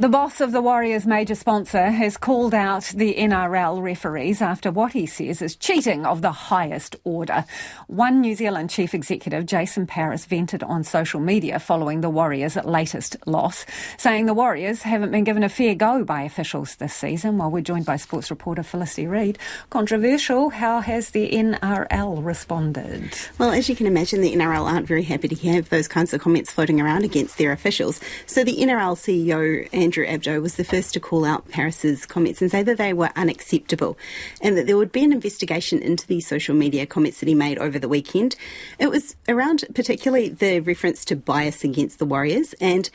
The boss of the Warriors' major sponsor has called out the NRL referees after what he says is cheating of the highest order. One New Zealand chief executive, Jason Paris, vented on social media following the Warriors' latest loss, saying the Warriors haven't been given a fair go by officials this season. While we're joined by sports reporter Felicity Reid. Controversial, how has the NRL responded? Well, as you can imagine, the NRL aren't very happy to have those kinds of comments floating around against their officials. So the NRL CEO and Andrew Abdo was the first to call out Paris's comments and say that they were unacceptable and that there would be an investigation into the social media comments that he made over the weekend. It was around particularly the reference to bias against the Warriors and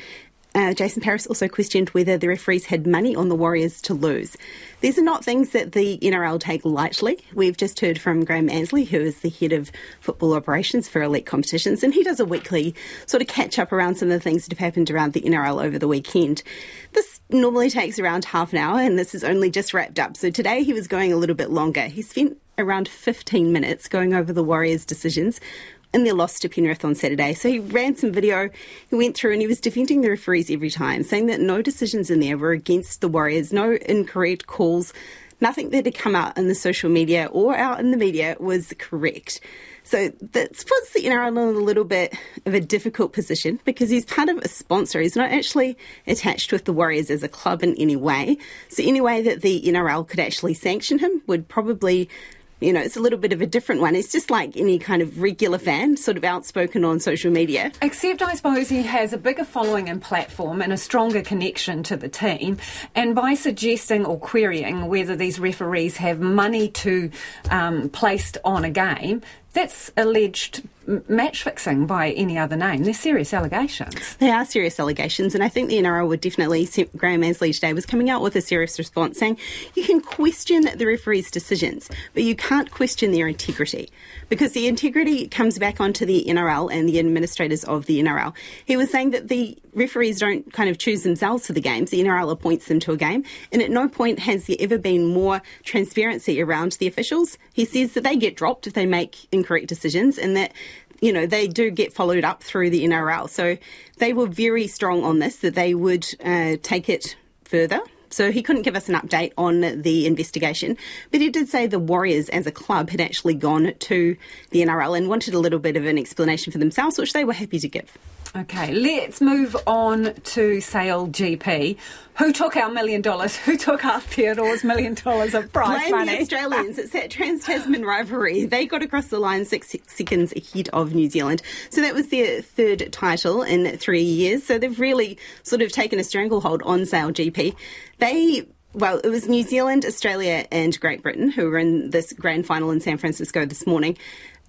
uh, Jason Paris also questioned whether the referees had money on the Warriors to lose. These are not things that the NRL take lightly. We've just heard from Graham Annesley, who is the head of football operations for elite competitions, and he does a weekly sort of catch up around some of the things that have happened around the NRL over the weekend. This normally takes around half an hour, and this is only just wrapped up. So today he was going a little bit longer. He spent around 15 minutes going over the Warriors' decisions, in their loss to Penrith on Saturday. So he ran some video, he went through and he was defending the referees every time, saying that no decisions in there were against the Warriors, no incorrect calls, nothing that had come out in the social media or out in the media was correct. So that puts the NRL in a little bit of a difficult position because he's part of a sponsor. He's not actually attached with the Warriors as a club in any way. So any way that the NRL could actually sanction him would probably you know, it's a little bit of a different one. It's just like any kind of regular fan, sort of outspoken on social media. Except, I suppose, he has a bigger following and platform and a stronger connection to the team. And by suggesting or querying whether these referees have money to um, placed on a game, that's alleged match fixing by any other name. They're serious allegations. They are serious allegations, and I think the NRL would definitely, Graham Annesley today was coming out with a serious response saying you can question the referee's decisions, but you can't question their integrity because the integrity comes back onto the NRL and the administrators of the NRL. He was saying that the referees don't kind of choose themselves for the games, the NRL appoints them to a game, and at no point has there ever been more transparency around the officials. He says that they get dropped if they make incorrect decisions and that you know, they do get followed up through the NRL. So they were very strong on this, that they would uh, take it further. So he couldn't give us an update on the investigation, but he did say the Warriors as a club had actually gone to the NRL and wanted a little bit of an explanation for themselves, which they were happy to give. Okay, let's move on to Sail GP. Who took our million dollars? Who took Aotearoa's million dollars of prize Blame money? the Australians. it's that Trans Tasman rivalry. They got across the line six seconds ahead of New Zealand. So that was their third title in three years. So they've really sort of taken a stranglehold on Sail GP. They well, it was New Zealand, Australia, and Great Britain who were in this grand final in San Francisco this morning.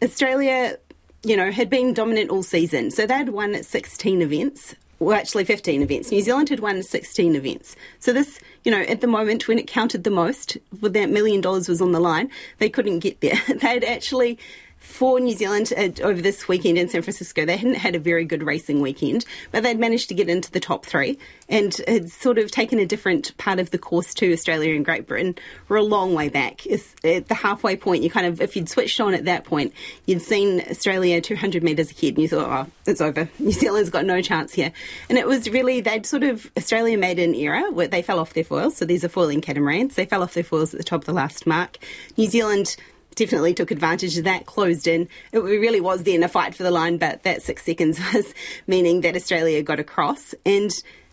Australia you know, had been dominant all season. So they'd won 16 events. Well, actually, 15 events. New Zealand had won 16 events. So, this, you know, at the moment when it counted the most, when that million dollars was on the line, they couldn't get there. They'd actually for New Zealand uh, over this weekend in San Francisco. They hadn't had a very good racing weekend, but they'd managed to get into the top three and had sort of taken a different part of the course to Australia and Great Britain. We're a long way back. It's at the halfway point, you kind of, if you'd switched on at that point, you'd seen Australia 200 metres ahead and you thought, oh, it's over. New Zealand's got no chance here. And it was really, they'd sort of, Australia made an error where they fell off their foils. So these are foiling catamarans. They fell off their foils at the top of the last mark. New Zealand definitely took advantage of that, closed in. It really was then a fight for the line, but that six seconds was meaning that Australia got across. And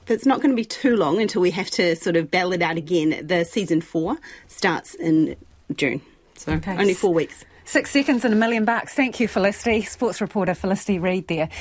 it's not going to be too long until we have to sort of battle it out again. The season four starts in June, so okay. only four weeks. Six seconds and a million bucks. Thank you, Felicity. Sports reporter Felicity Reid there.